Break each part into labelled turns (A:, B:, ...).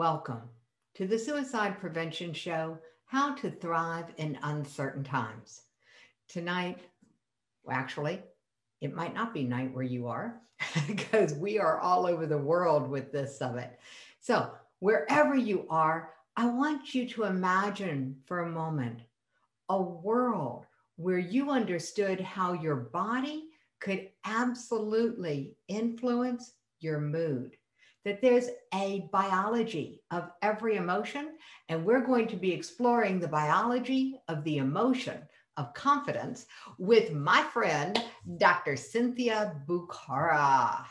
A: Welcome to the Suicide Prevention Show How to Thrive in Uncertain Times. Tonight, well, actually, it might not be night where you are because we are all over the world with this summit. So, wherever you are, I want you to imagine for a moment a world where you understood how your body could absolutely influence your mood that there's a biology of every emotion, and we're going to be exploring the biology of the emotion of confidence with my friend, Dr. Cynthia Boccara.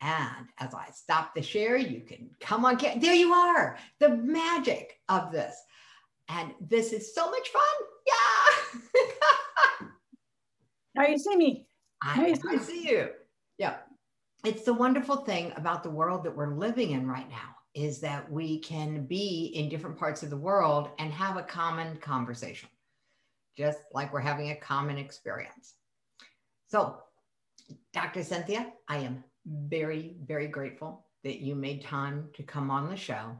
A: And as I stop the share, you can come on. There you are, the magic of this. And this is so much fun. Yeah.
B: now you see me.
A: I, I see you. Yeah it's the wonderful thing about the world that we're living in right now is that we can be in different parts of the world and have a common conversation, just like we're having a common experience. So, Dr. Cynthia, I am very, very grateful that you made time to come on the show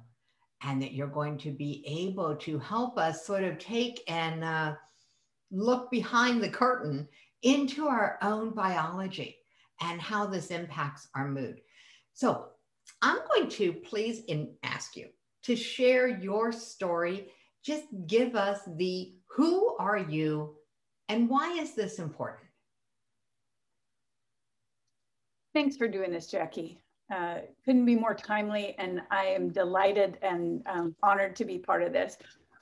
A: and that you're going to be able to help us sort of take and uh, look behind the curtain into our own biology and how this impacts our mood. So I'm going to please in, ask you to share your story. Just give us the who are you and why is this important?
B: Thanks for doing this, Jackie. Uh, couldn't be more timely, and I am delighted and um, honored to be part of this.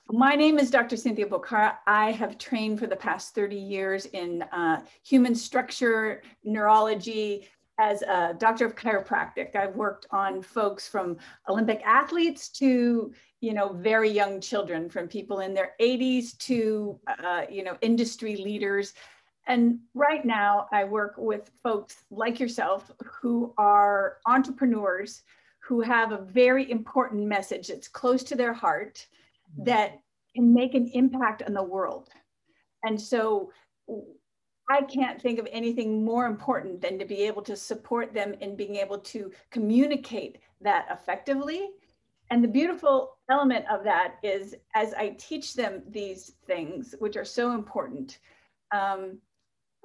B: My name is Dr. Cynthia Boccara. I have trained for the past 30 years in uh, human structure, neurology, as a doctor of chiropractic. I've worked on folks from Olympic athletes to, you know, very young children, from people in their 80s to, uh, you know, industry leaders. And right now I work with folks like yourself who are entrepreneurs who have a very important message that's close to their heart that can make an impact on the world. And so I can't think of anything more important than to be able to support them in being able to communicate that effectively. And the beautiful element of that is as I teach them these things, which are so important, um,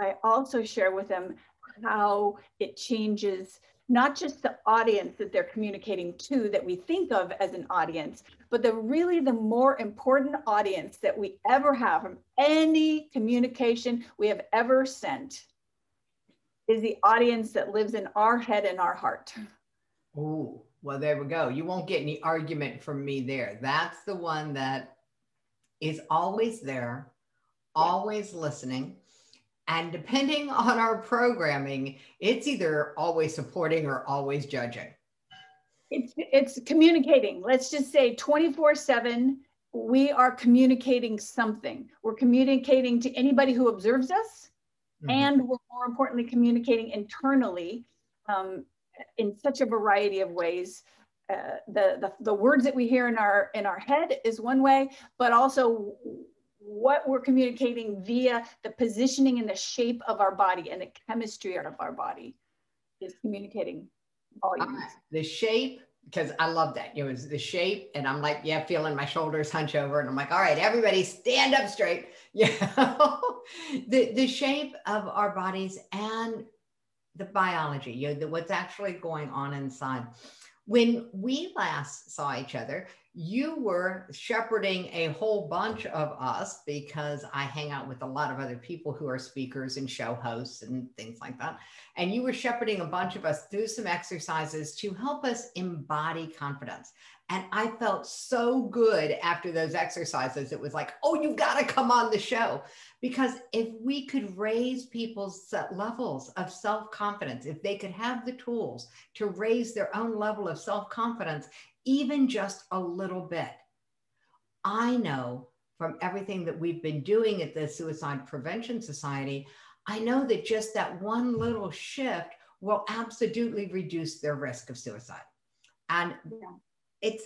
B: I also share with them how it changes not just the audience that they're communicating to that we think of as an audience, but the really the more important audience that we ever have from any communication we have ever sent is the audience that lives in our head and our heart.
A: Oh, well, there we go. You won't get any argument from me there. That's the one that is always there, always listening and depending on our programming, it's either always supporting or always judging.
B: It's, it's communicating. Let's just say 24 7, we are communicating something. We're communicating to anybody who observes us, mm-hmm. and we're more importantly communicating internally um, in such a variety of ways. Uh, the, the the words that we hear in our in our head is one way, but also what we're communicating via the positioning and the shape of our body and the chemistry of our body is communicating Uh,
A: the shape, because I love that. It was the shape, and I'm like, yeah, feeling my shoulders hunch over, and I'm like, all right, everybody stand up straight. Yeah. the, the shape of our bodies and the biology, you know, the, what's actually going on inside. When we last saw each other, you were shepherding a whole bunch of us because I hang out with a lot of other people who are speakers and show hosts and things like that. And you were shepherding a bunch of us through some exercises to help us embody confidence. And I felt so good after those exercises. It was like, oh, you've got to come on the show. Because if we could raise people's levels of self confidence, if they could have the tools to raise their own level of self confidence, even just a little bit. I know from everything that we've been doing at the Suicide Prevention Society, I know that just that one little shift will absolutely reduce their risk of suicide. And yeah. It's,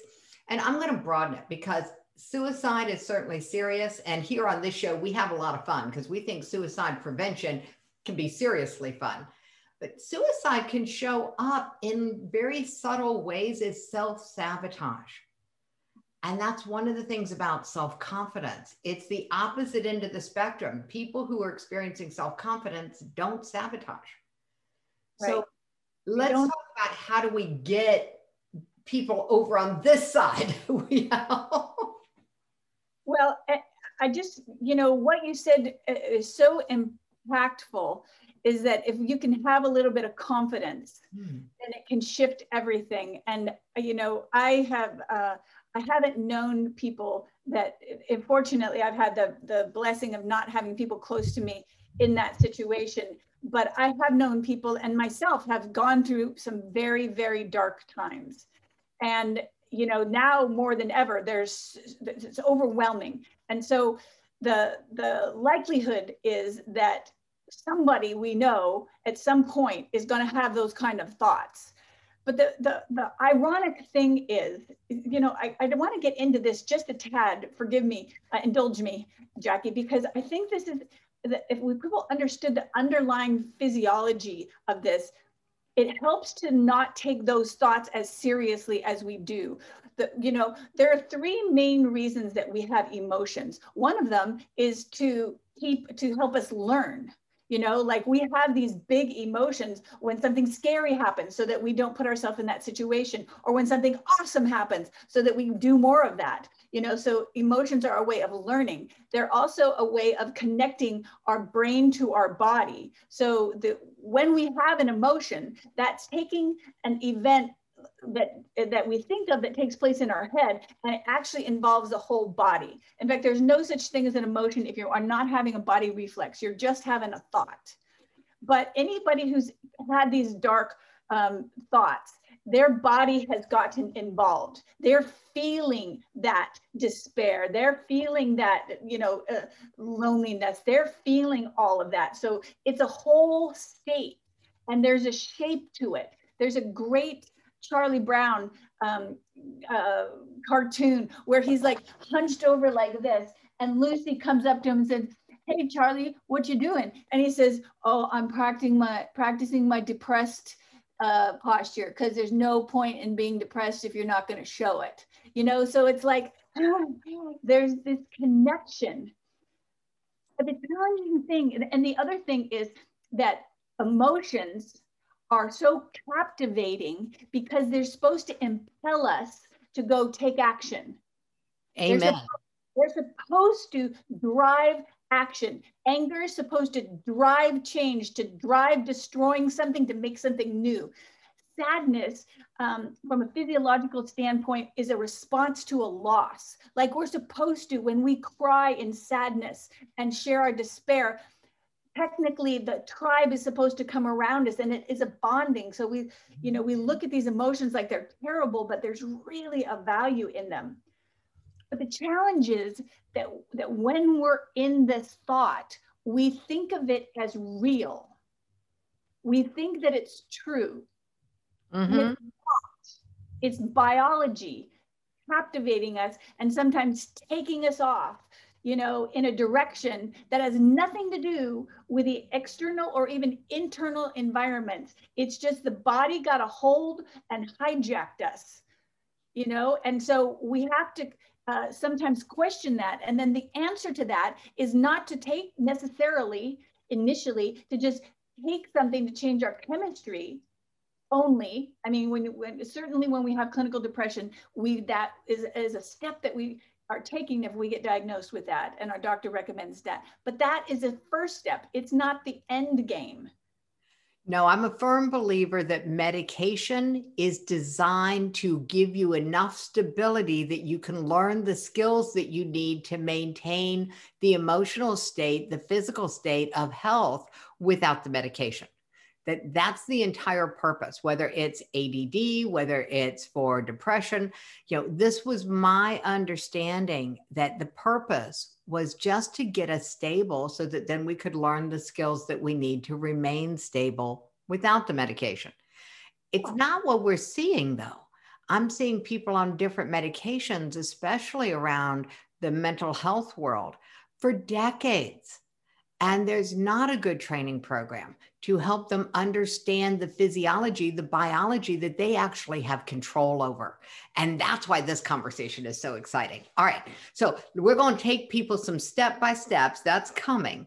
A: and I'm going to broaden it because suicide is certainly serious. And here on this show, we have a lot of fun because we think suicide prevention can be seriously fun. But suicide can show up in very subtle ways as self sabotage. And that's one of the things about self confidence. It's the opposite end of the spectrum. People who are experiencing self confidence don't sabotage. Right. So let's talk about how do we get people over on this side.
B: well, I just, you know, what you said uh, is so impactful is that if you can have a little bit of confidence, mm. then it can shift everything. And, you know, I have, uh, I haven't known people that, unfortunately, I've had the, the blessing of not having people close to me in that situation. But I have known people and myself have gone through some very, very dark times. And, you know, now more than ever, there's, it's overwhelming. And so the, the likelihood is that somebody we know at some point is going to have those kind of thoughts but the, the, the ironic thing is, you know, I, I want to get into this just a tad, forgive me, uh, indulge me, Jackie, because I think this is, that if we, people understood the underlying physiology of this, it helps to not take those thoughts as seriously as we do. The, you know, there are three main reasons that we have emotions. One of them is to keep, to help us learn you know like we have these big emotions when something scary happens so that we don't put ourselves in that situation or when something awesome happens so that we do more of that you know so emotions are a way of learning they're also a way of connecting our brain to our body so the when we have an emotion that's taking an event that that we think of that takes place in our head and it actually involves the whole body. In fact there's no such thing as an emotion if you are not having a body reflex. You're just having a thought. But anybody who's had these dark um, thoughts their body has gotten involved. They're feeling that despair. They're feeling that you know uh, loneliness. They're feeling all of that. So it's a whole state and there's a shape to it. There's a great Charlie Brown um, uh, cartoon where he's like hunched over like this, and Lucy comes up to him and says, "Hey, Charlie, what you doing?" And he says, "Oh, I'm practicing my practicing my depressed uh, posture because there's no point in being depressed if you're not going to show it." You know, so it's like there's this connection. But the challenging thing, and the other thing is that emotions are so captivating because they're supposed to impel us to go take action.
A: Amen.
B: They're, supposed, they're supposed to drive action. Anger is supposed to drive change, to drive destroying something, to make something new. Sadness, um, from a physiological standpoint, is a response to a loss. Like we're supposed to, when we cry in sadness and share our despair, technically the tribe is supposed to come around us and it is a bonding so we you know we look at these emotions like they're terrible but there's really a value in them but the challenge is that that when we're in this thought we think of it as real we think that it's true mm-hmm. it's, it's biology captivating us and sometimes taking us off you know, in a direction that has nothing to do with the external or even internal environments. It's just the body got a hold and hijacked us, you know, and so we have to uh, sometimes question that. And then the answer to that is not to take necessarily initially to just take something to change our chemistry only i mean when, when certainly when we have clinical depression we that is, is a step that we are taking if we get diagnosed with that and our doctor recommends that. But that is a first step. It's not the end game.
A: No, I'm a firm believer that medication is designed to give you enough stability that you can learn the skills that you need to maintain the emotional state, the physical state of health without the medication that that's the entire purpose whether it's add whether it's for depression. You know this was my understanding that the purpose was just to get us stable so that then we could learn the skills that we need to remain stable without the medication. It's not what we're seeing though. I'm seeing people on different medications especially around the mental health world. For decades And there's not a good training program to help them understand the physiology, the biology that they actually have control over. And that's why this conversation is so exciting. All right. So we're going to take people some step by steps. That's coming.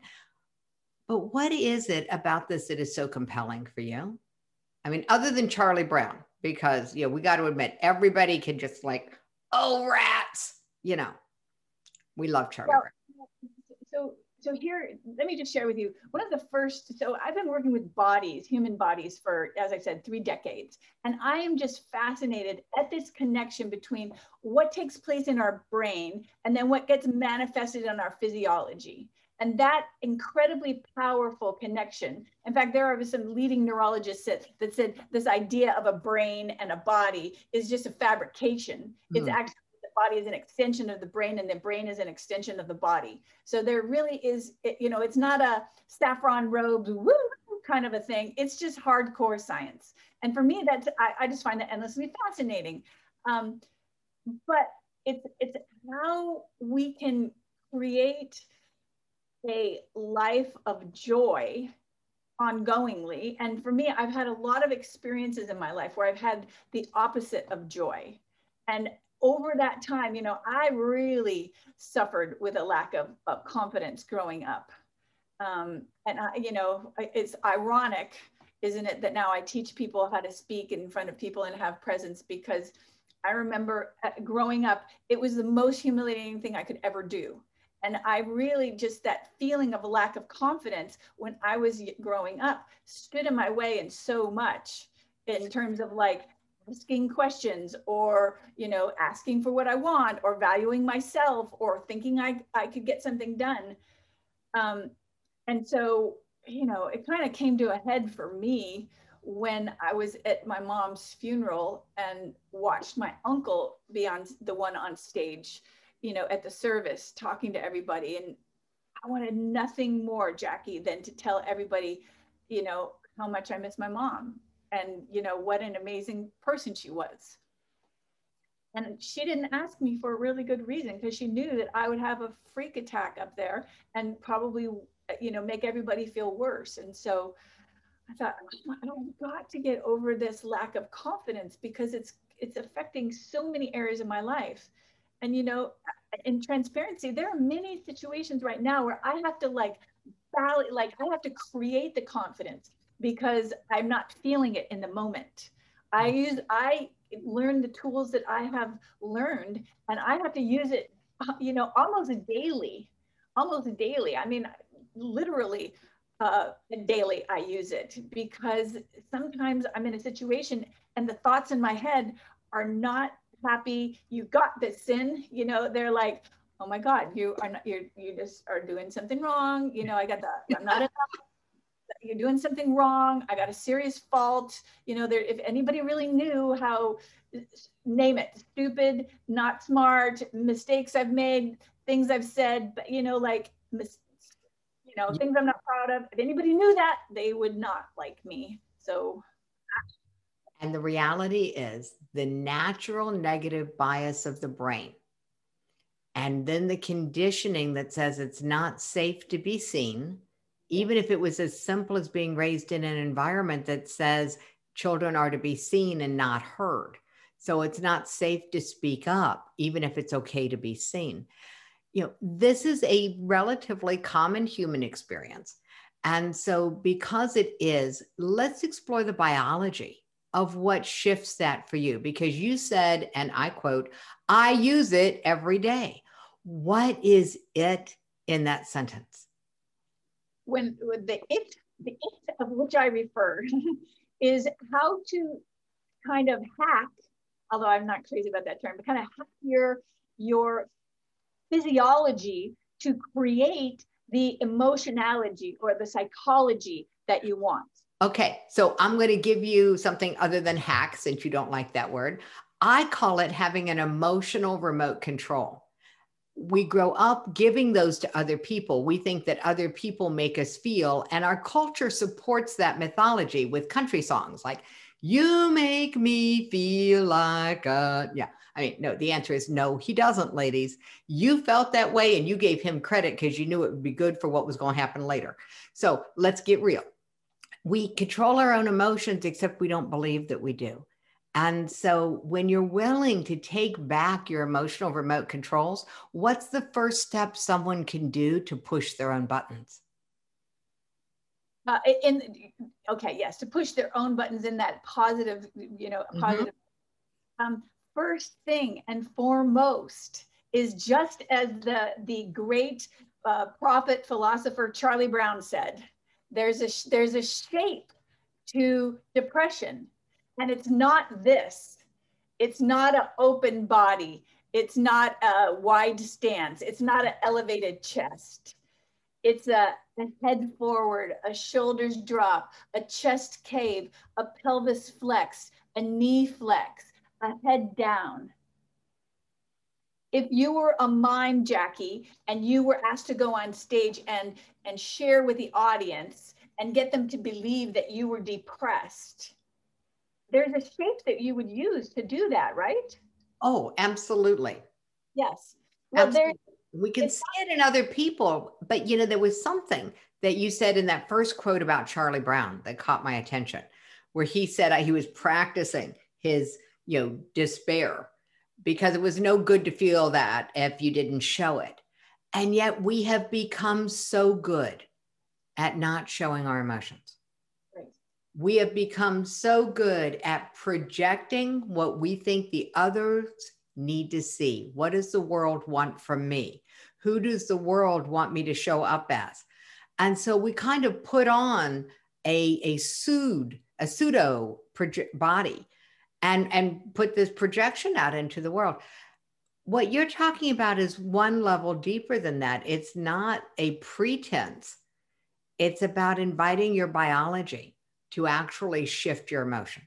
A: But what is it about this that is so compelling for you? I mean, other than Charlie Brown, because, you know, we got to admit, everybody can just like, oh, rats, you know, we love Charlie well, Brown.
B: So here, let me just share with you one of the first. So I've been working with bodies, human bodies, for as I said, three decades, and I am just fascinated at this connection between what takes place in our brain and then what gets manifested in our physiology. And that incredibly powerful connection. In fact, there are some leading neurologists that, that said this idea of a brain and a body is just a fabrication. Mm. It's hmm. actually body is an extension of the brain and the brain is an extension of the body. So there really is, you know, it's not a saffron robes woo kind of a thing. It's just hardcore science. And for me, that's, I, I just find that endlessly fascinating. Um, but it's, it's how we can create a life of joy ongoingly. And for me, I've had a lot of experiences in my life where I've had the opposite of joy. And over that time, you know, I really suffered with a lack of, of confidence growing up. Um, and I, you know, it's ironic, isn't it, that now I teach people how to speak in front of people and have presence because I remember uh, growing up, it was the most humiliating thing I could ever do. And I really just that feeling of a lack of confidence when I was growing up stood in my way in so much in terms of like asking questions or you know asking for what i want or valuing myself or thinking i, I could get something done. Um, and so you know it kind of came to a head for me when i was at my mom's funeral and watched my uncle be on the one on stage you know at the service talking to everybody. And i wanted nothing more jackie than to tell everybody you know how much i miss my mom and you know what an amazing person she was. And she didn't ask me for a really good reason because she knew that i would have a freak attack up there and probably you know make everybody feel worse. And so i thought i've got to get over this lack of confidence because it's it's affecting so many areas of my life. And you know in transparency there are many situations right now where i have to like like i have to create the confidence because I'm not feeling it in the moment. I mm. use, I learn the tools that I have learned and I have to use it, you know, almost daily, almost daily. I mean, literally uh, daily I use it because sometimes I'm in a situation and the thoughts in my head are not happy. You got this sin, you know, they're like, oh my God, you are not, you're, you just are doing something wrong. You know, I got that I'm not enough you're doing something wrong. I got a serious fault. You know, there, if anybody really knew how, name it, stupid, not smart, mistakes I've made, things I've said, but you know, like, mis- you know, things I'm not proud of. If anybody knew that, they would not like me. So.
A: And the reality is the natural negative bias of the brain. And then the conditioning that says it's not safe to be seen even if it was as simple as being raised in an environment that says children are to be seen and not heard. So it's not safe to speak up, even if it's okay to be seen. You know, this is a relatively common human experience. And so, because it is, let's explore the biology of what shifts that for you. Because you said, and I quote, I use it every day. What is it in that sentence?
B: When, the it, the it of which I refer is how to kind of hack, although I'm not crazy about that term, but kind of hack your, your physiology to create the emotionality or the psychology that you want.
A: Okay, so I'm going to give you something other than hack since you don't like that word. I call it having an emotional remote control we grow up giving those to other people. We think that other people make us feel, and our culture supports that mythology with country songs like, You make me feel like a, yeah. I mean, no, the answer is no, he doesn't, ladies. You felt that way and you gave him credit because you knew it would be good for what was going to happen later. So let's get real. We control our own emotions, except we don't believe that we do. And so when you're willing to take back your emotional remote controls, what's the first step someone can do to push their own buttons?
B: Uh, in okay, yes, to push their own buttons in that positive, you know, mm-hmm. positive. Mm-hmm. Um, first thing and foremost is just as the the great uh, prophet philosopher Charlie Brown said, there's a there's a shape to depression and it's not this. It's not an open body. It's not a wide stance. It's not an elevated chest. It's a, a head forward, a shoulders drop, a chest cave, a pelvis flex, a knee flex, a head down. If you were a mime, Jackie, and you were asked to go on stage and, and share with the audience and get them to believe that you were depressed, there's a shape that you would use to do that, right?
A: Oh, absolutely.
B: Yes.
A: Well, absolutely. we can see it in other people, but you know, there was something that you said in that first quote about Charlie Brown that caught my attention, where he said he was practicing his, you know, despair because it was no good to feel that if you didn't show it. And yet we have become so good at not showing our emotions we have become so good at projecting what we think the others need to see. What does the world want from me? Who does the world want me to show up as? And so we kind of put on a, a pseudo, a pseudo body and, and put this projection out into the world. What you're talking about is one level deeper than that. It's not a pretense. It's about inviting your biology to actually shift your emotion.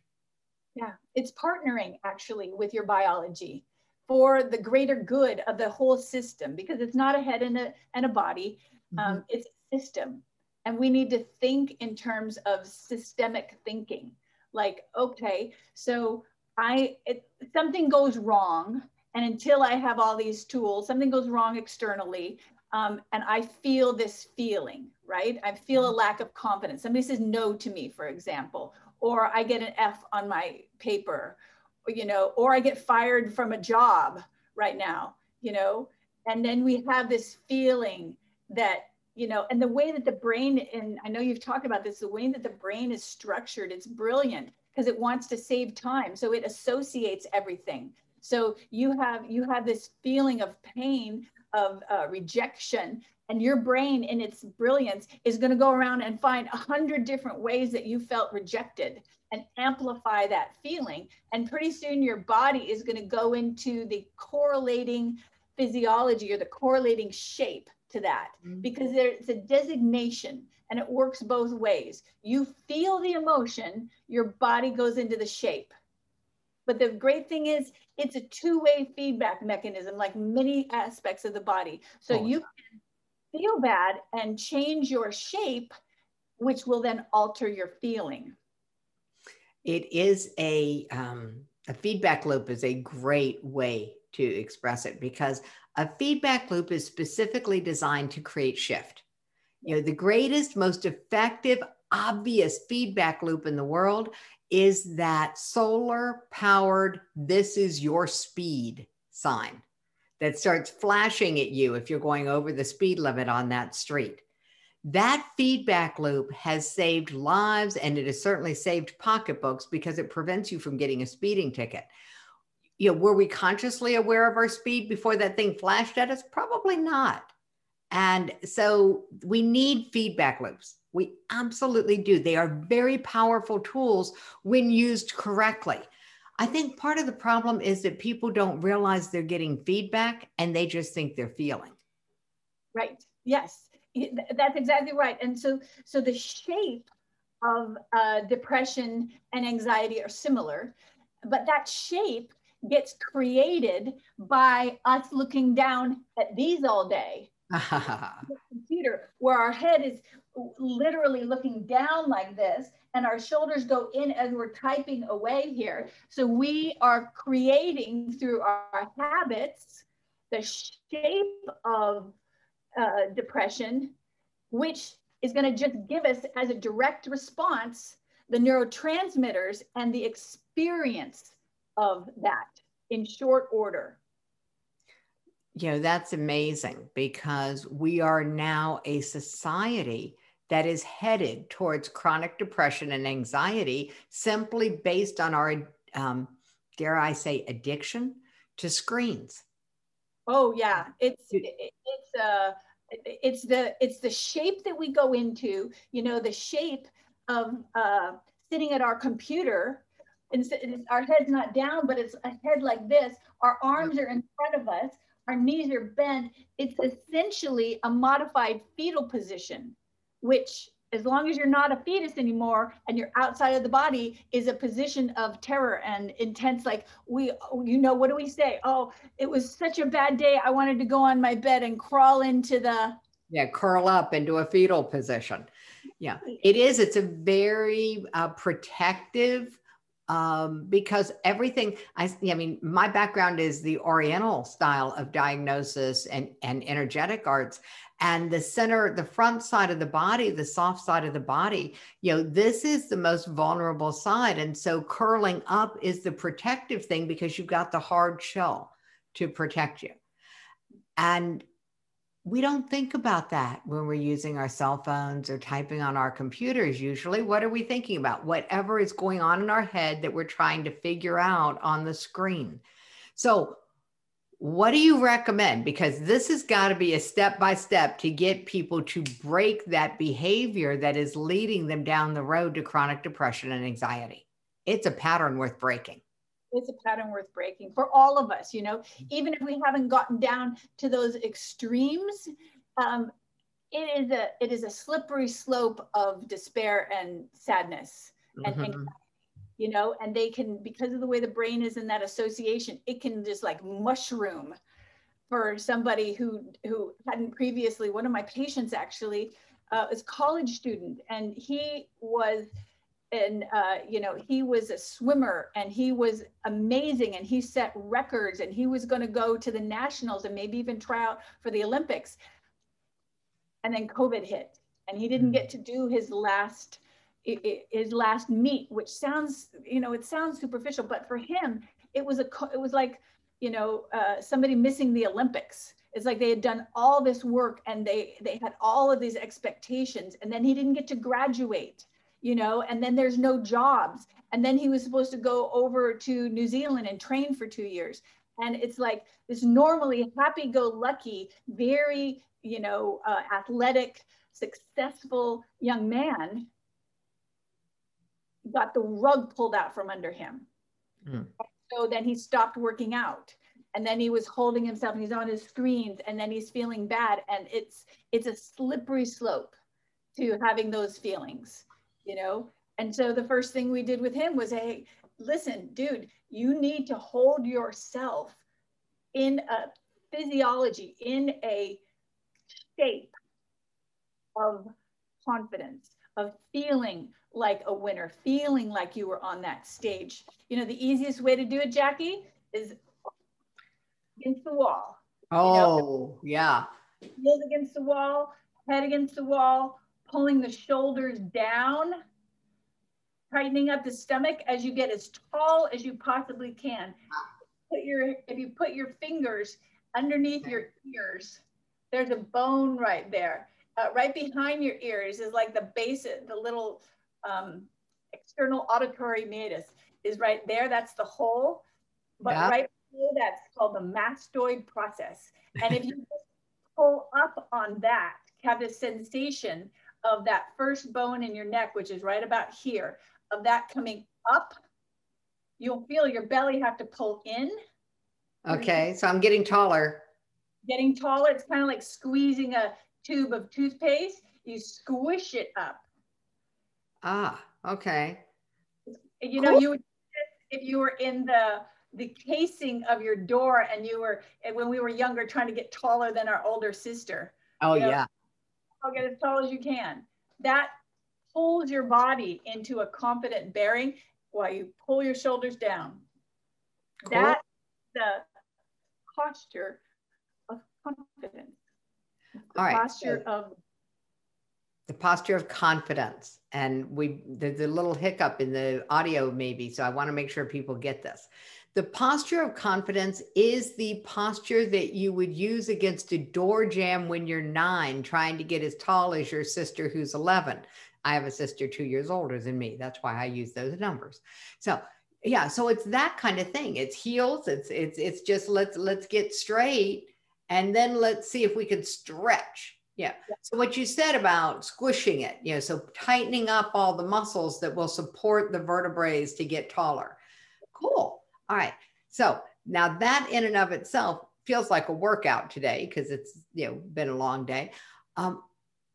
B: Yeah, it's partnering actually with your biology for the greater good of the whole system because it's not a head and a, and a body, mm-hmm. um, it's a system. And we need to think in terms of systemic thinking. Like, okay, so I, it, something goes wrong. And until I have all these tools, something goes wrong externally. Um, and I feel this feeling right? I feel a lack of confidence. Somebody says no to me, for example, or I get an F on my paper, you know, or I get fired from a job right now, you know, and then we have this feeling that you know and the way that the brain and i know you've talked about this the way that the brain is structured it's brilliant because it wants to save time so it associates everything so you have you have this feeling of pain of uh, rejection. And your brain in its brilliance is going to go around and find a hundred different ways that you felt rejected and amplify that feeling. And pretty soon your body is going to go into the correlating physiology or the correlating shape to that mm-hmm. because it's a designation and it works both ways. You feel the emotion your body goes into the shape but the great thing is it's a two-way feedback mechanism like many aspects of the body so oh. you can feel bad and change your shape, which will then alter your feeling.
A: It is a, um, a feedback loop is a great way to express it because a feedback loop is specifically designed to create shift. You know, the greatest, most effective, obvious feedback loop in the world is that solar powered, this is your speed sign that starts flashing at you if you're going over the speed limit on that street. That feedback loop has saved lives and it has certainly saved pocketbooks because it prevents you from getting a speeding ticket. You know, were we consciously aware of our speed before that thing flashed at us? Probably not. And so we need feedback loops. We absolutely do. They are very powerful tools when used correctly. I think part of the problem is that people don't realize they're getting feedback and they just think they're feeling.
B: Right. Yes, that's exactly right. And so, so the shape of uh, depression and anxiety are similar, but that shape gets created by us looking down at these all day. computer where our head is literally looking down like this and our shoulders go in as we're typing away here. So we are creating through our habits the shape of uh, depression, which is going to just give us as a direct response the neurotransmitters and the experience of that in short order.
A: You know, that's amazing because we are now a society that is headed towards chronic depression and anxiety simply based on our, um, dare I say, addiction to screens.
B: Oh yeah, it's it's uh it's the it's the shape that we go into. You know, the shape of uh, sitting at our computer and our head's not down, but it's a head like this. Our arms are in front of us. Our knees are bent. It's essentially a modified fetal position which as long as you're not a fetus anymore and you're outside of the body is a position of terror and intense like we you know what do we say? Oh it was such a bad day i wanted to go on my bed and crawl into the
A: yeah curl up into a fetal position. Yeah it is it's a very uh, protective um, because everything I, I mean my background is the oriental style of diagnosis and, and energetic arts. And the center the front side of the body the soft side of the body you know this is the most vulnerable side. And so curling up is the protective thing because you've got the hard shell to protect you. And we don't think about that when we're using our cell phones or typing on our computers usually. What are we thinking about? Whatever is going on in our head that we're trying to figure out on the screen. So what do you recommend? Because this has got to be a step by step to get people to break that behavior that is leading them down the road to chronic depression and anxiety. It's a pattern worth breaking
B: it's a pattern worth breaking for all of us you know? Even if we haven't gotten down to those extremes um, it is a it is a slippery slope of despair and sadness and mm-hmm. you know? And they can because of the way the brain is in that association it can just like mushroom for somebody who who hadn't previously. One of my patients actually uh, is college student and he was and uh, you know he was a swimmer and he was amazing and he set records and he was going to go to the nationals and maybe even try out for the olympics. And then covid hit and he didn't get to do his last his last meet which sounds you know it sounds superficial but for him it was a it was like you know uh, somebody missing the olympics. It's like they had done all this work and they they had all of these expectations and then he didn't get to graduate you know, and then there's no jobs. And then he was supposed to go over to New Zealand and train for two years. And it's like this normally happy go lucky, very, you know, uh, athletic, successful young man got the rug pulled out from under him. Mm. So then he stopped working out and then he was holding himself and he's on his screens and then he's feeling bad and it's it's a slippery slope to having those feelings you know? And so the first thing we did with him was, hey, listen, dude, you need to hold yourself in a physiology, in a shape of confidence, of feeling like a winner, feeling like you were on that stage. You know, the easiest way to do it, Jackie, is against the wall.
A: Oh, you know? Oh, yeah.
B: Heels against the wall, head against the wall, pulling the shoulders down, tightening up the stomach as you get as tall as you possibly can. Put your, if you put your fingers underneath your ears, there's a bone right there. Uh, right behind your ears is like the base, the little um, external auditory meatus is right there. That's the hole. But yeah. right below that's called the mastoid process. And if you pull up on that, have the sensation of that first bone in your neck, which is right about here, of that coming up, you'll feel your belly have to pull in.
A: Okay, so I'm getting taller.
B: Getting taller, it's kind of like squeezing a tube of toothpaste. You squish it up.
A: Ah, okay.
B: You know, cool. you would if you were in the the casing of your door and you were and when we were younger trying to get taller than our older sister.
A: Oh you know, yeah
B: I'll get as tall as you can. that pulls your body into a confident bearing while you pull your shoulders down. Cool. That's the posture of confidence. The
A: All right.
B: posture so of
A: the posture of confidence. And we there's a little hiccup in the audio, maybe. So I want to make sure people get this. The posture of confidence is the posture that you would use against a door jamb when you're nine, trying to get as tall as your sister who's 11. I have a sister two years older than me. That's why I use those numbers. So yeah, so it's that kind of thing. It's heels. It's it's it's just let's let's get straight, and then let's see if we can stretch. Yeah. So what you said about squishing it, you know, so tightening up all the muscles that will support the vertebrae to get taller. Cool. All right. So now that in and of itself feels like a workout today because it's you know been a long day. Um,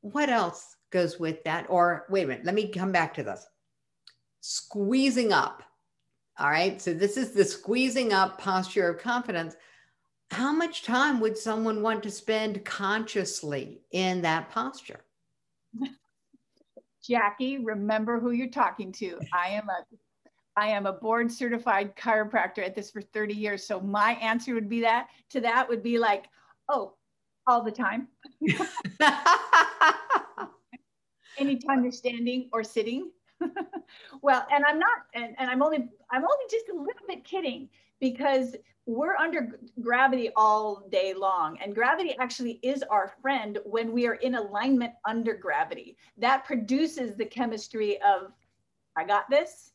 A: what else goes with that? Or wait a minute, let me come back to this. Squeezing up. All right. So this is the squeezing up posture of confidence how much time would someone want to spend consciously in that posture?
B: Jackie, remember who you're talking to. I am a I am a board certified chiropractor at this for 30 years. So my answer would be that to that would be like, oh, all the time. Anytime you're standing or sitting. well, and I'm not, and, and I'm only, I'm only just a little bit kidding because we're under gravity all day long and gravity actually is our friend when we are in alignment under gravity that produces the chemistry of i got this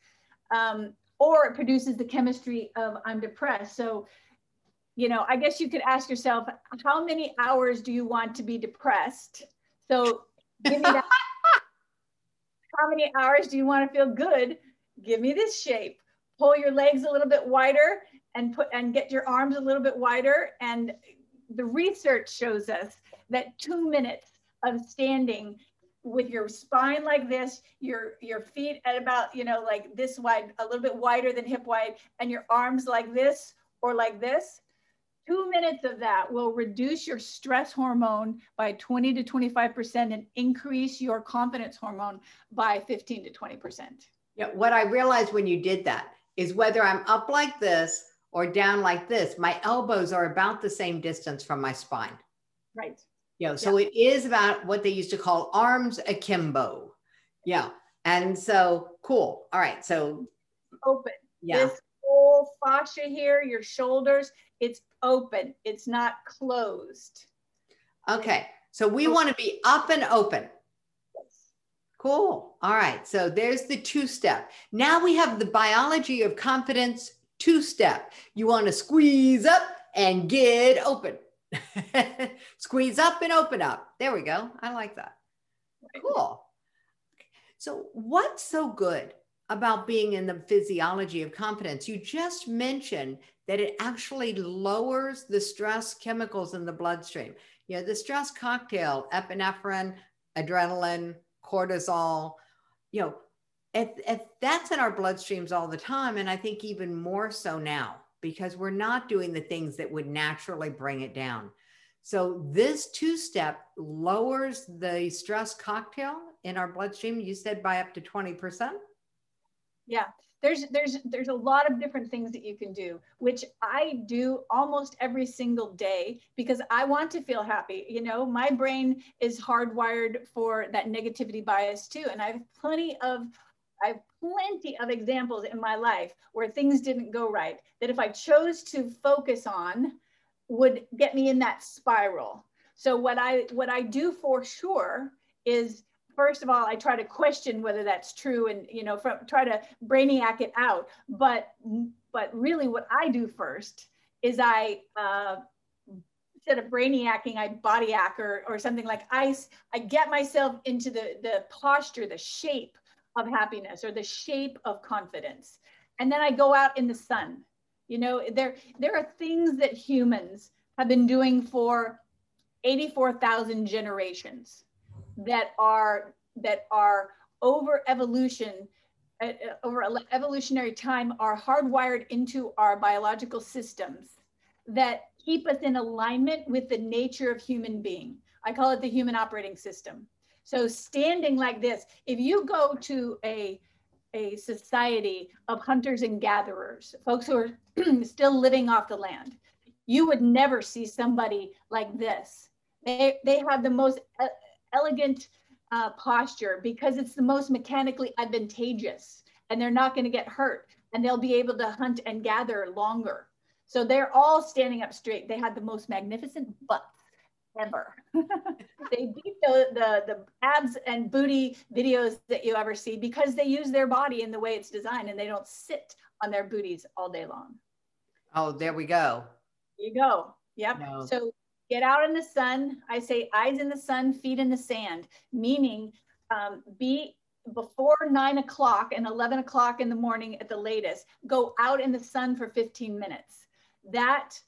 B: um, or it produces the chemistry of i'm depressed. So you know i guess you could ask yourself how many hours do you want to be depressed? So give me that. How many hours do you want to feel good? Give me this shape. Pull your legs a little bit wider and put and get your arms a little bit wider. And the research shows us that two minutes of standing with your spine like this, your your feet at about you know like this wide, a little bit wider than hip wide, and your arms like this or like this. Two minutes of that will reduce your stress hormone by 20 to 25% and increase your confidence hormone by 15 to 20%.
A: Yeah, what I realized when you did that is whether I'm up like this or down like this, my elbows are about the same distance from my spine.
B: Right.
A: Yeah. So yeah. it is about what they used to call arms akimbo. Yeah. And so cool. All right. So
B: open. Yeah. This whole fascia here, your shoulders, it's open. It's not closed.
A: Okay. So we want to be up and open. Cool. All right. So there's the two step. Now we have the biology of confidence two step. You want to squeeze up and get open. squeeze up and open up. There we go. I like that. Cool. So, what's so good about being in the physiology of confidence? You just mentioned that it actually lowers the stress chemicals in the bloodstream. You know, the stress cocktail, epinephrine, adrenaline, cortisol, you know, if, if that's in our bloodstreams all the time, and I think even more so now, because we're not doing the things that would naturally bring it down. So this two step lowers the stress cocktail in our bloodstream. You said by up to 20%.
B: Yeah, there's there's there's a lot of different things that you can do, which I do almost every single day because I want to feel happy. You know, my brain is hardwired for that negativity bias too, and I have plenty of I have plenty of examples in my life where things didn't go right that if I chose to focus on would get me in that spiral. So what I what I do for sure is first of all I try to question whether that's true and you know from, try to brainiac it out. But but really what I do first is I uh, instead of brainiacing, I body hack or, or something like ice. I get myself into the, the posture, the shape of happiness or the shape of confidence. And then I go out in the sun. You know, there, there are things that humans have been doing for 84,000 generations that are, that are over evolution, uh, over evolutionary time, are hardwired into our biological systems that keep us in alignment with the nature of human being. I call it the human operating system. So standing like this, if you go to a a society of hunters and gatherers, folks who are still living off the land, you would never see somebody like this. They they have the most elegant uh, posture because it's the most mechanically advantageous, and they're not going to get hurt, and they'll be able to hunt and gather longer. So they're all standing up straight. They had the most magnificent butts ever. they beat the, the, the abs and booty videos that you ever see because they use their body in the way it's designed and they don't sit on their booties all day long.
A: Oh, there we go.
B: you go. Yep. No. So get out in the sun. I say eyes in the sun, feet in the sand, meaning um, be before nine o'clock and 11 o'clock in the morning at the latest, go out in the sun for 15 minutes. That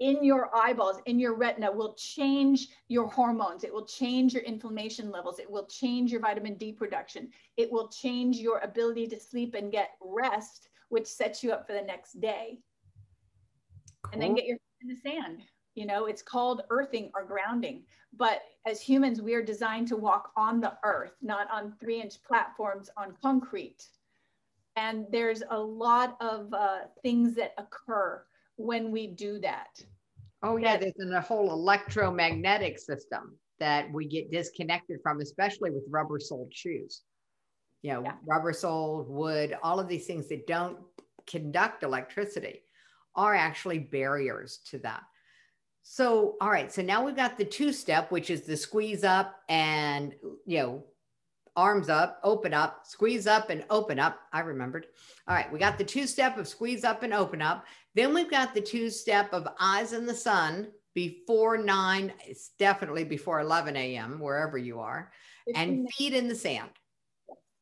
B: in your eyeballs, in your retina, will change your hormones. It will change your inflammation levels. It will change your vitamin D production. It will change your ability to sleep and get rest, which sets you up for the next day. Cool. And then get your in the sand. You know, it's called earthing or grounding. But as humans, we are designed to walk on the earth, not on three inch platforms on concrete. And there's a lot of uh, things that occur when we do that.
A: Oh yeah, there's a whole electromagnetic system that we get disconnected from, especially with rubber soled shoes. You know, yeah. rubber soled, wood, all of these things that don't conduct electricity are actually barriers to that. So, all right. So now we've got the two step, which is the squeeze up and, you know, arms up, open up, squeeze up and open up. I remembered. All right, we got the two step of squeeze up and open up. Then we've got the two step of eyes in the sun before nine, it's definitely before 11 a.m., wherever you are, and feet in the sand.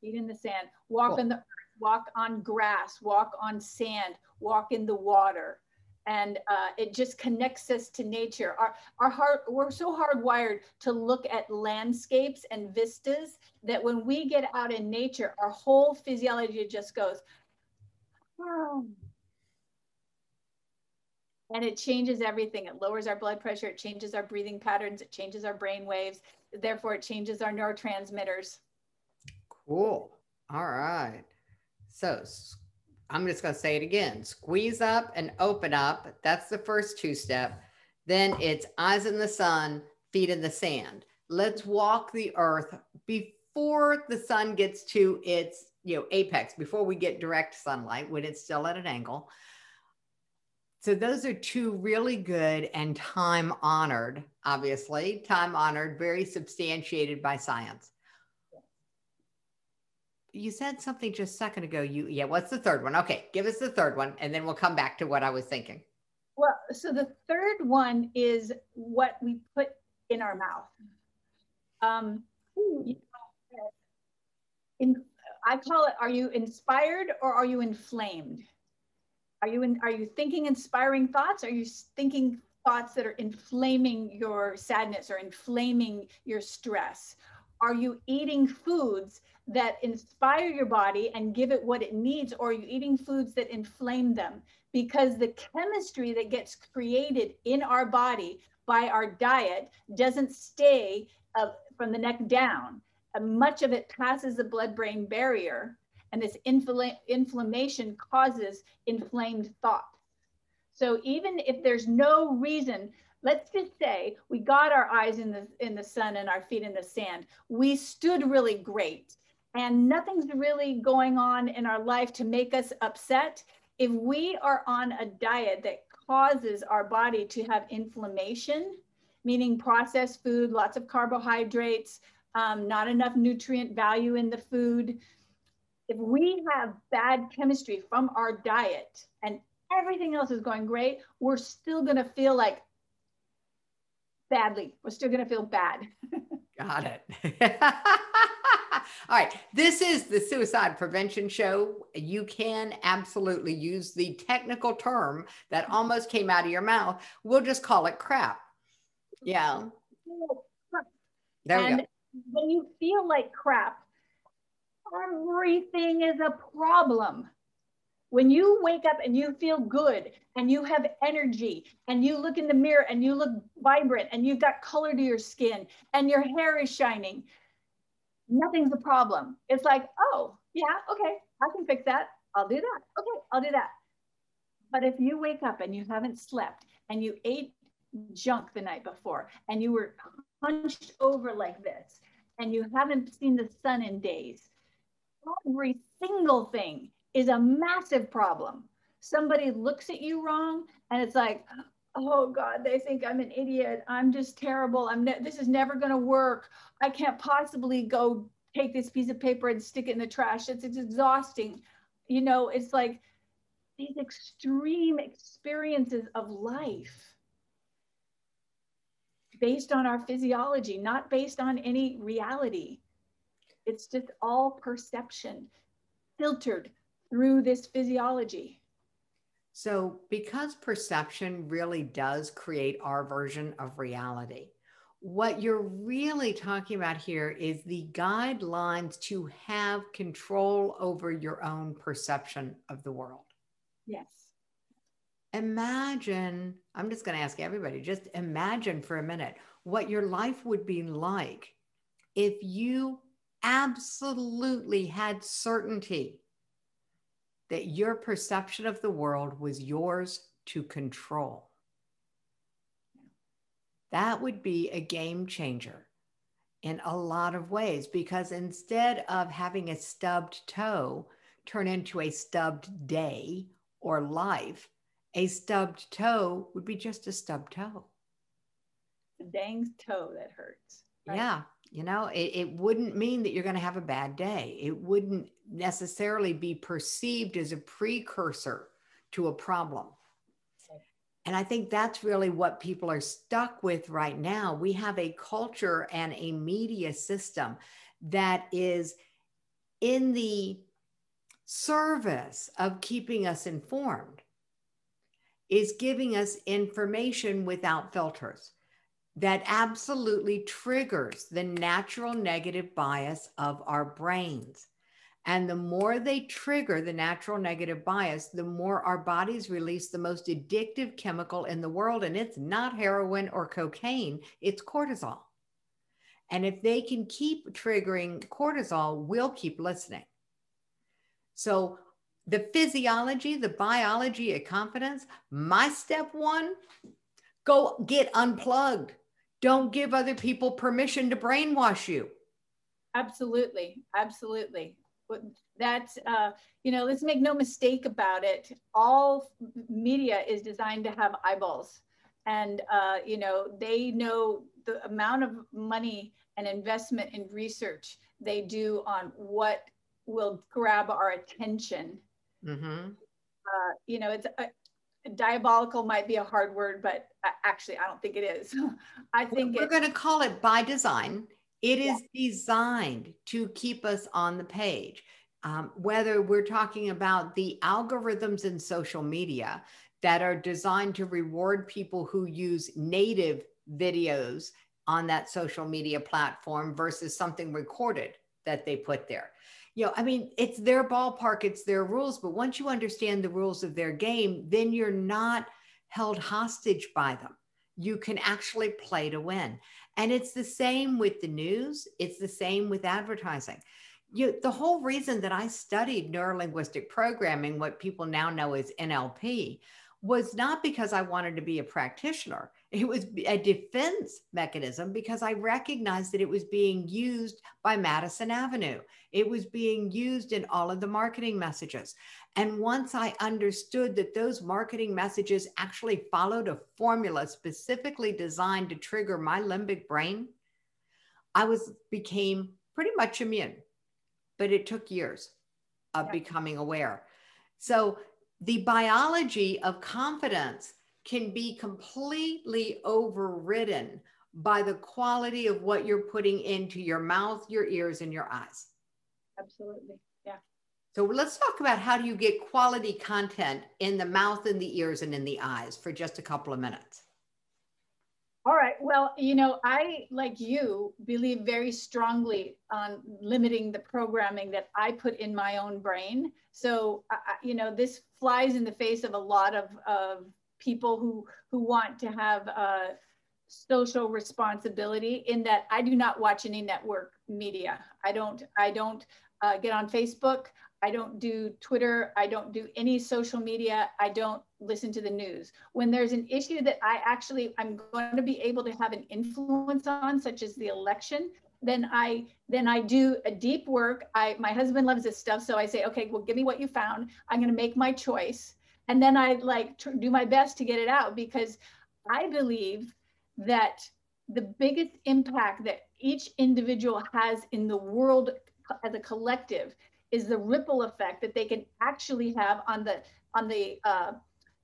B: Feet in the sand. Walk cool. in the walk on grass, walk on sand, walk in the water and uh, it just connects us to nature. Our, our heart, we're so hardwired to look at landscapes and vistas that when we get out in nature, our whole physiology just goes, oh. and it changes everything. It lowers our blood pressure, it changes our breathing patterns, it changes our brain waves, therefore it changes our neurotransmitters.
A: Cool. All right. So I'm just going to say it again squeeze up and open up. That's the first two step. Then it's eyes in the sun, feet in the sand. Let's walk the earth before the sun gets to its you know apex before we get direct sunlight when it's still at an angle so those are two really good and time honored obviously time honored very substantiated by science you said something just a second ago. You yeah, what's the third one? Okay, give us the third one, and then we'll come back to what I was thinking.
B: Well, so the third one is what we put in our mouth. Um, in, I call it: Are you inspired or are you inflamed? Are you in, Are you thinking inspiring thoughts? Are you thinking thoughts that are inflaming your sadness or inflaming your stress? Are you eating foods that inspire your body and give it what it needs, or are you eating foods that inflame them? Because the chemistry that gets created in our body by our diet doesn't stay uh, from the neck down. And much of it passes the blood brain barrier, and this infl- inflammation causes inflamed thoughts. So even if there's no reason let's just say we got our eyes in the in the sun and our feet in the sand. We stood really great. And nothing's really going on in our life to make us upset, if we are on a diet that causes our body to have inflammation, meaning processed food, lots of carbohydrates, um, not enough nutrient value in the food, if we have bad chemistry from our diet and everything else is going great, we're still going to feel like badly. We're still going to feel bad.
A: Got it. All right. This is the suicide prevention show. You can absolutely use the technical term that mm-hmm. almost came out of your mouth. We'll just call it crap. Yeah.
B: There and we go. when you feel like crap, everything is a problem. When you wake up and you feel good and you have energy and you look in the mirror and you look vibrant and you've got color to your skin and your hair is shining, nothing's a problem. It's like, oh, yeah, okay, I can fix that. I'll do that. Okay, I'll do that. But if you wake up and you haven't slept and you ate junk the night before and you were hunched over like this and you haven't seen the sun in days, every single thing is a massive problem. Somebody looks at you wrong and it's like, oh God, they think I'm an idiot. I'm just terrible. I'm ne- this is never going to work. I can't possibly go take this piece of paper and stick it in the trash. It's, it's exhausting. You know, it's like these extreme experiences of life based on our physiology, not based on any reality. It's just all perception filtered through this physiology.
A: So, because perception really does create our version of reality, what you're really talking about here is the guidelines to have control over your own perception of the world.
B: Yes.
A: Imagine, I'm just going to ask everybody, just imagine for a minute what your life would be like if you absolutely had certainty that your perception of the world was yours to control. That would be a game changer in a lot of ways because instead of having a stubbed toe turn into a stubbed day or life, a stubbed toe would be just a stubbed toe.
B: The dang toe that hurts.
A: Right? Yeah. You know, it, it wouldn't mean that you're going to have a bad day. It wouldn't necessarily be perceived as a precursor to a problem. And I think that's really what people are stuck with right now. We have a culture and a media system that is in the service of keeping us informed, is giving us information without filters that absolutely triggers the natural negative bias of our brains. And the more they trigger the natural negative bias, the more our bodies release the most addictive chemical in the world. And it's not heroin or cocaine, it's cortisol. And if they can keep triggering cortisol, we'll keep listening. So, the physiology, the biology of confidence, my step one go get unplugged don't give other people permission to brainwash you.
B: Absolutely. Absolutely. That's, uh, you know, let's make no mistake about it. All media is designed to have eyeballs. And, uh, you know, they know the amount of money and investment in research they do on what will grab our attention. Mm-hmm. Uh, you know, it's uh, diabolical might be a hard word, but actually, I don't think it is. I think
A: we're going to call it by design. It is yeah. designed to keep us on the page. Um, whether we're talking about the algorithms in social media that are designed to reward people who use native videos on that social media platform versus something recorded that they put there you know, I mean, it's their ballpark, it's their rules. But once you understand the rules of their game, then you're not held hostage by them. You can actually play to win. And it's the same with the news, it's the same with advertising. You, the whole reason that I studied neurolinguistic programming, what people now know as NLP, was not because I wanted to be a practitioner. It was a defense mechanism because I recognized that it was being used by Madison Avenue. It was being used in all of the marketing messages. And once I understood that those marketing messages actually followed a formula specifically designed to trigger my limbic brain, I was became pretty much immune. But it took years of yeah. becoming aware. So the biology of confidence can be completely overridden by the quality of what you're putting into your mouth, your ears, and your eyes.
B: Absolutely. Yeah.
A: So let's talk about how do you get quality content in the mouth and the ears and in the eyes for just a couple of minutes.
B: All right. Well, you know, I, like you, believe very strongly on limiting the programming that I put in my own brain. So, uh, you know, this flies in the face of a lot of, of people who who want to have uh, social responsibility in that I do not watch any network media. I don't, I don't uh, get on Facebook. I don't do Twitter. I don't do any social media. I don't listen to the news. When there's an issue that I actually, I'm going to be able to have an influence on, such as the election, then I then I do a deep work. I my husband loves this stuff, so I say, okay, well, give me what you found. I'm going to make my choice, and then I like do my best to get it out because I believe that the biggest impact that each individual has in the world as a collective is the ripple effect that they can actually have on the on the uh,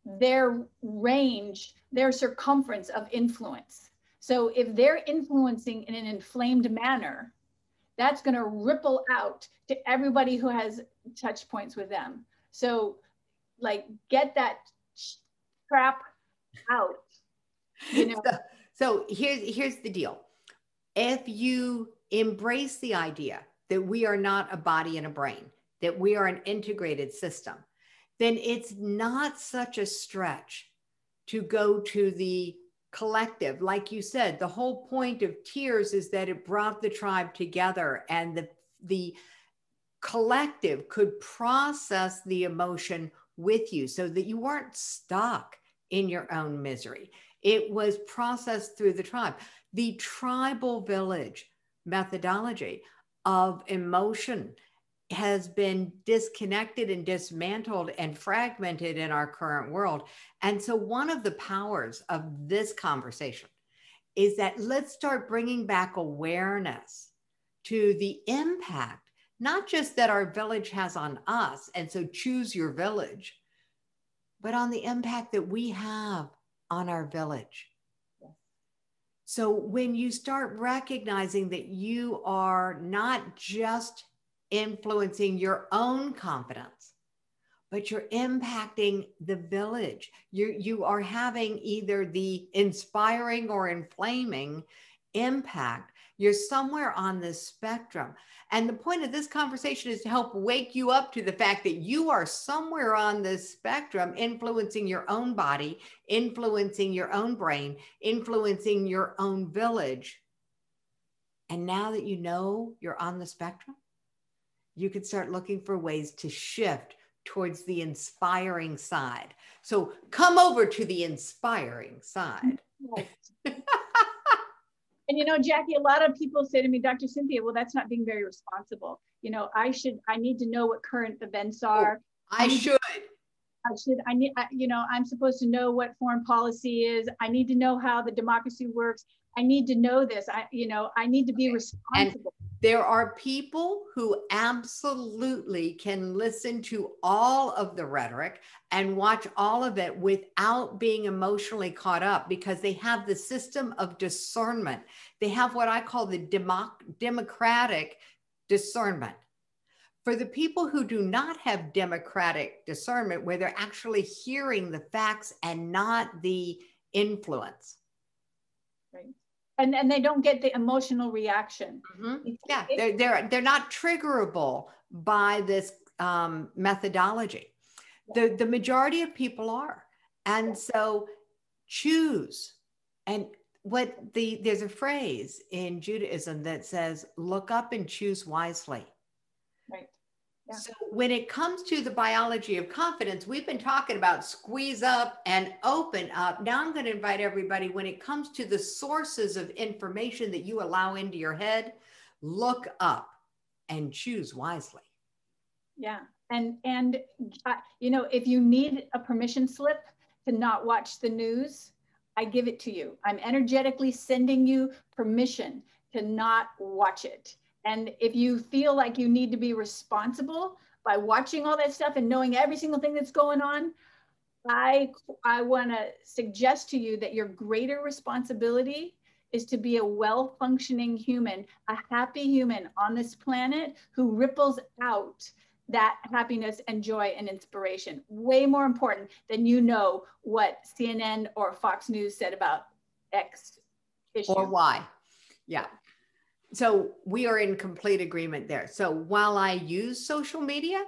B: their range, their circumference of influence. So if they're influencing in an inflamed manner, that's going to ripple out to everybody who has touch points with them. So like get that crap out.
A: You know? so, so here's here's the deal. If you embrace the idea that we are not a body and a brain, that we are an integrated system, then it's not such a stretch to go to the collective. Like you said, the whole point of tears is that it brought the tribe together and the, the collective could process the emotion with you so that you weren't stuck in your own misery. It was processed through the tribe. The tribal village methodology of emotion has been disconnected and dismantled and fragmented in our current world. And so, one of the powers of this conversation is that let's start bringing back awareness to the impact, not just that our village has on us. And so, choose your village, but on the impact that we have on our village. So when you start recognizing that you are not just influencing your own confidence, but you're impacting the village. You, you are having either the inspiring or inflaming impact. You're somewhere on this spectrum. And the point of this conversation is to help wake you up to the fact that you are somewhere on this spectrum, influencing your own body, influencing your own brain, influencing your own village. And now that you know you're on the spectrum, you can start looking for ways to shift towards the inspiring side. So come over to the inspiring side.
B: And you know, Jackie, a lot of people say to me, Dr. Cynthia, well, that's not being very responsible. You know, I should, I need to know what current events oh, are.
A: Oh, I, I should.
B: I should, I need, I, you know, I'm supposed to know what foreign policy is. I need to know how the democracy works. I need to know this. I, you know, I need to be okay. responsible.
A: And there are people who absolutely can listen to all of the rhetoric and watch all of it without being emotionally caught up because they have the system of discernment. They have what I call the democ- democratic discernment. For the people who do not have democratic discernment, where they're actually hearing the facts and not the influence.
B: Right and and they don't get the emotional reaction.
A: Mm-hmm. Yeah, they're they're they're not triggerable by this um, methodology. The the majority of people are, and so choose. And what the there's a phrase in Judaism that says, "Look up and choose wisely." So when it comes to the biology of confidence, we've been talking about squeeze up and open up. Now I'm going to invite everybody when it comes to the sources of information that you allow into your head, look up and choose wisely.
B: Yeah. And and uh, you know, if you need a permission slip to not watch the news, I give it to you. I'm energetically sending you permission to not watch it and if you feel like you need to be responsible by watching all that stuff and knowing every single thing that's going on, I, I want to suggest to you that your greater responsibility is to be a well functioning human, a happy human on this planet who ripples out that happiness and joy and inspiration. Way more important than you know what CNN or Fox News said about X issue.
A: Or Y. Yeah so we are in complete agreement there. So while I use social media,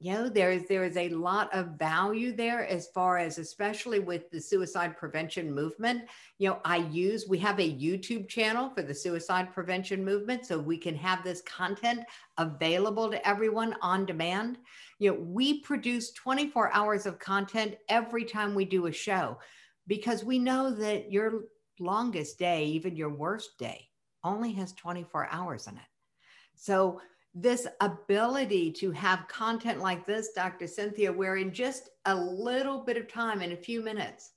A: you know there's there is a lot of value there as far as especially with the suicide prevention movement you know i use we have a youtube channel for the suicide prevention movement so we can have this content available to everyone on demand you know we produce 24 hours of content every time we do a show because we know that your longest day even your worst day only has 24 hours in it so this ability to have content like this, Dr. Cynthia, where in just a little bit of time, in a few minutes,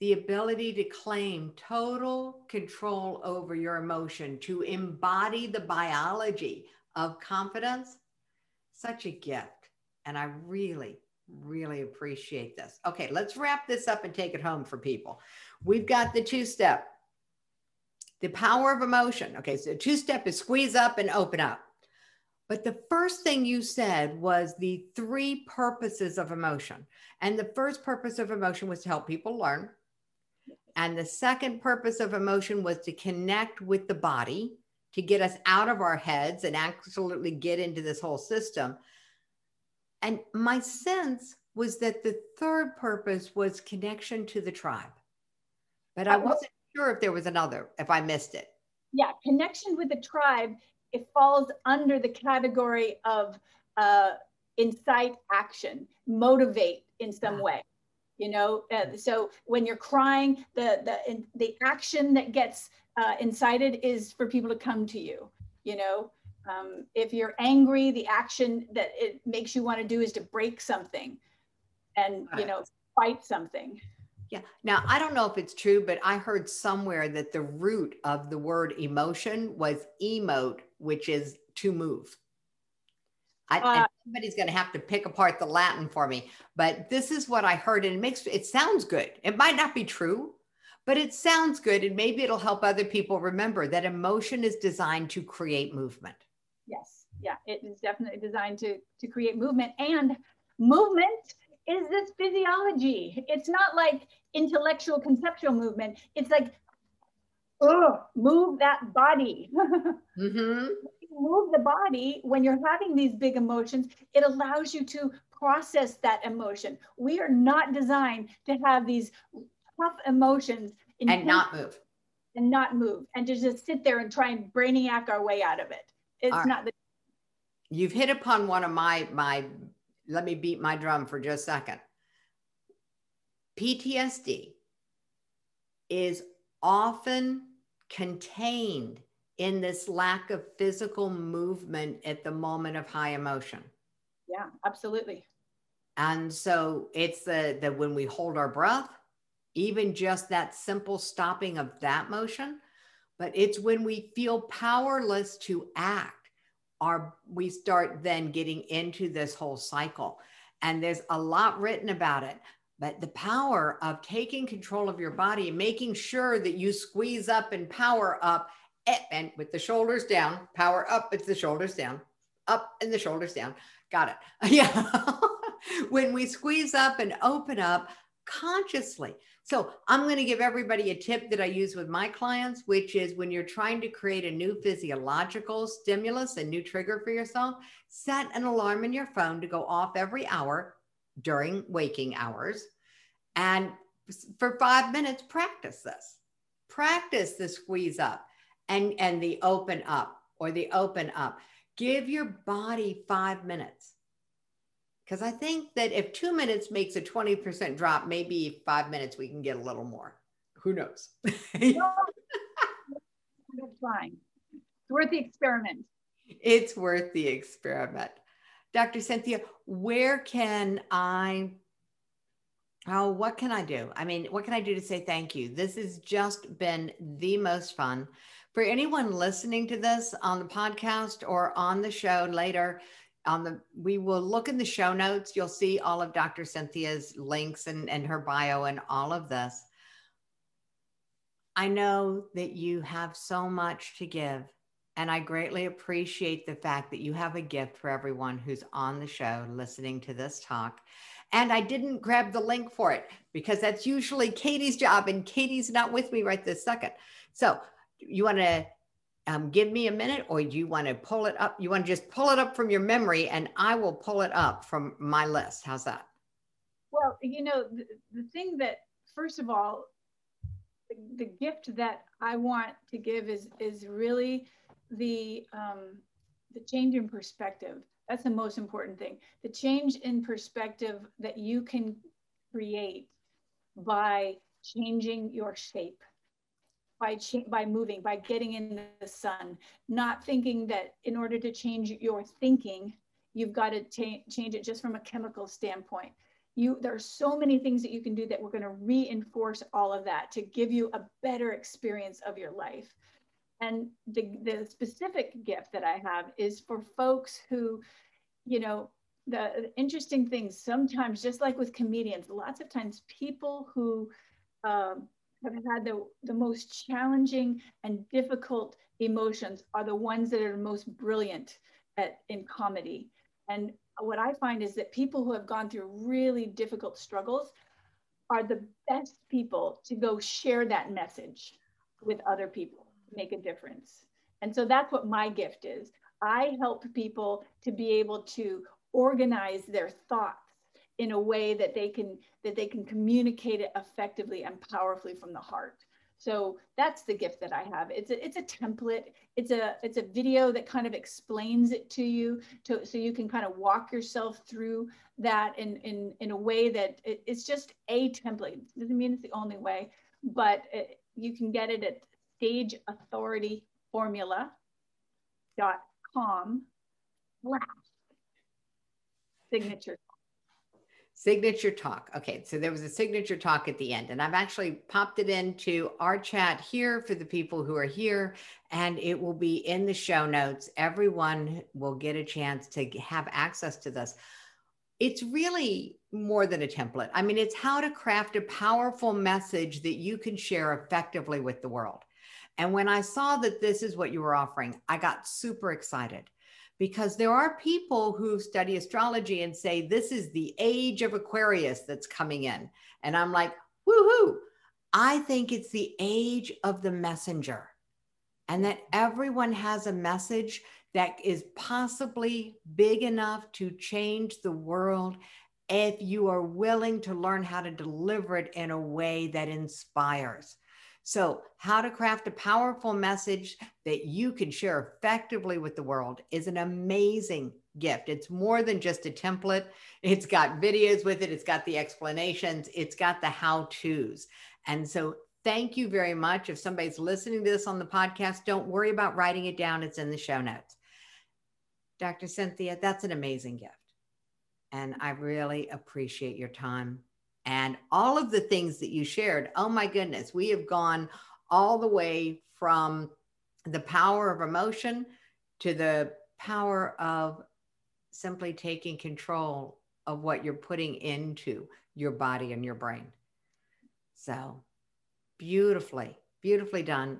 A: the ability to claim total control over your emotion, to embody the biology of confidence, such a gift. And I really, really appreciate this. Okay, let's wrap this up and take it home for people. We've got the two step the power of emotion. Okay, so two step is squeeze up and open up. But the first thing you said was the three purposes of emotion. And the first purpose of emotion was to help people learn. And the second purpose of emotion was to connect with the body, to get us out of our heads and absolutely get into this whole system. And my sense was that the third purpose was connection to the tribe. But I wasn't sure if there was another, if I missed it.
B: Yeah, connection with the tribe, it falls under the category of uh, incite action, motivate in some yeah. way. You know, uh, so when you're crying, the the the action that gets uh, incited is for people to come to you. You know, um, if you're angry, the action that it makes you want to do is to break something, and you know, fight something.
A: Yeah. Now, I don't know if it's true, but I heard somewhere that the root of the word emotion was emote, which is to move. I, uh, somebody's going to have to pick apart the Latin for me, but this is what I heard, and it makes it sounds good. It might not be true, but it sounds good, and maybe it'll help other people remember that emotion is designed to create movement.
B: Yes, yeah, it is definitely designed to to create movement, and movement is this physiology. It's not like intellectual conceptual movement. It's like, oh, move that body. mm-hmm. Move the body when you're having these big emotions. It allows you to process that emotion. We are not designed to have these tough emotions
A: and not move.
B: And not move and to just sit there and try and brainiac our way out of it. It's right. not the
A: you've hit upon one of my my let me beat my drum for just a second. PTSD is often contained in this lack of physical movement at the moment of high emotion.
B: Yeah, absolutely.
A: And so it's the, the when we hold our breath, even just that simple stopping of that motion, but it's when we feel powerless to act our we start then getting into this whole cycle. And there's a lot written about it but the power of taking control of your body and making sure that you squeeze up and power up eh, and with the shoulders down power up it's the shoulders down up and the shoulders down. Got it. Yeah. When we squeeze up and open up consciously so I'm going to give everybody a tip that I use with my clients, which is when you're trying to create a new physiological stimulus, a new trigger for yourself, set an alarm in your phone to go off every hour during waking hours. And for five minutes, practice this. Practice the squeeze up and, and the open up or the open up. Give your body five minutes because I think that if two minutes makes a 20% drop, maybe five minutes we can get a little more. Who knows? it's
B: fine. It's worth the experiment.
A: It's worth the experiment. Dr. Cynthia, where can I? Oh, what can I do? I mean, what can I do to say thank you? This has just been the most fun. For anyone listening to this on the podcast or on the show later, on the we will look in the show notes. You'll see all of dr cynthia's links and, and her bio and all of this. I know that you have so much to give and i greatly appreciate the fact that you have a gift for everyone who's on the show listening to this talk. And i didn't grab the link for it because that's usually katie's job and katie's not with me right this second. So you want to um, give me a minute or do you want to pull it up? You want to just pull it up from your memory and I will pull it up from my list. How's that?
B: Well, you know, the, the thing that, first of all, the, the, gift that I want to give is, is really the, um, the change in perspective. That's the most important thing. The change in perspective that you can create by changing your shape by by moving by getting in the sun not thinking that in order to change your thinking you've got to cha- change it just from a chemical standpoint. You there are so many things that you can do that we're going to reinforce all of that to give you a better experience of your life. And the, the specific gift that i have is for folks who you know the, the interesting things sometimes just like with comedians lots of times people who um, have had the, the most challenging and difficult emotions are the ones that are most brilliant at in comedy. And what I find is that people who have gone through really difficult struggles are the best people to go share that message with other people, make a difference. And so that's what my gift is. I help people to be able to organize their thoughts in a way that they can that they can communicate it effectively and powerfully from the heart. So that's the gift that i have. It's a, it's a template. It's a it's a video that kind of explains it to you to, so you can kind of walk yourself through that in in in a way that it, it's just a template. Doesn't mean it's the only way but it, you can get it at stageauthorityformula.com slash signature
A: Signature talk. Okay, so there was a signature talk at the end, and I've actually popped it into our chat here for the people who are here, and it will be in the show notes. Everyone will get a chance to have access to this. It's really more than a template. I mean, it's how to craft a powerful message that you can share effectively with the world. And when I saw that this is what you were offering, I got super excited because there are people who study astrology and say this is the age of Aquarius that's coming in. And I'm like, woohoo. I think it's the age of the messenger, and that everyone has a message that is possibly big enough to change the world if you are willing to learn how to deliver it in a way that inspires. So, how to craft a powerful message that you can share effectively with the world is an amazing gift. It's more than just a template, it's got videos with it, it's got the explanations, it's got the how to's. And so, thank you very much. If somebody's listening to this on the podcast, don't worry about writing it down, it's in the show notes. Dr. Cynthia, that's an amazing gift. And I really appreciate your time and all of the things that you shared. Oh my goodness, we have gone all the way from the power of emotion to the power of simply taking control of what you're putting into your body and your brain. So beautifully, beautifully done.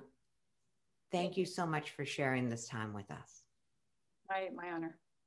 A: Thank you so much for sharing this time with us.
B: My, my honor.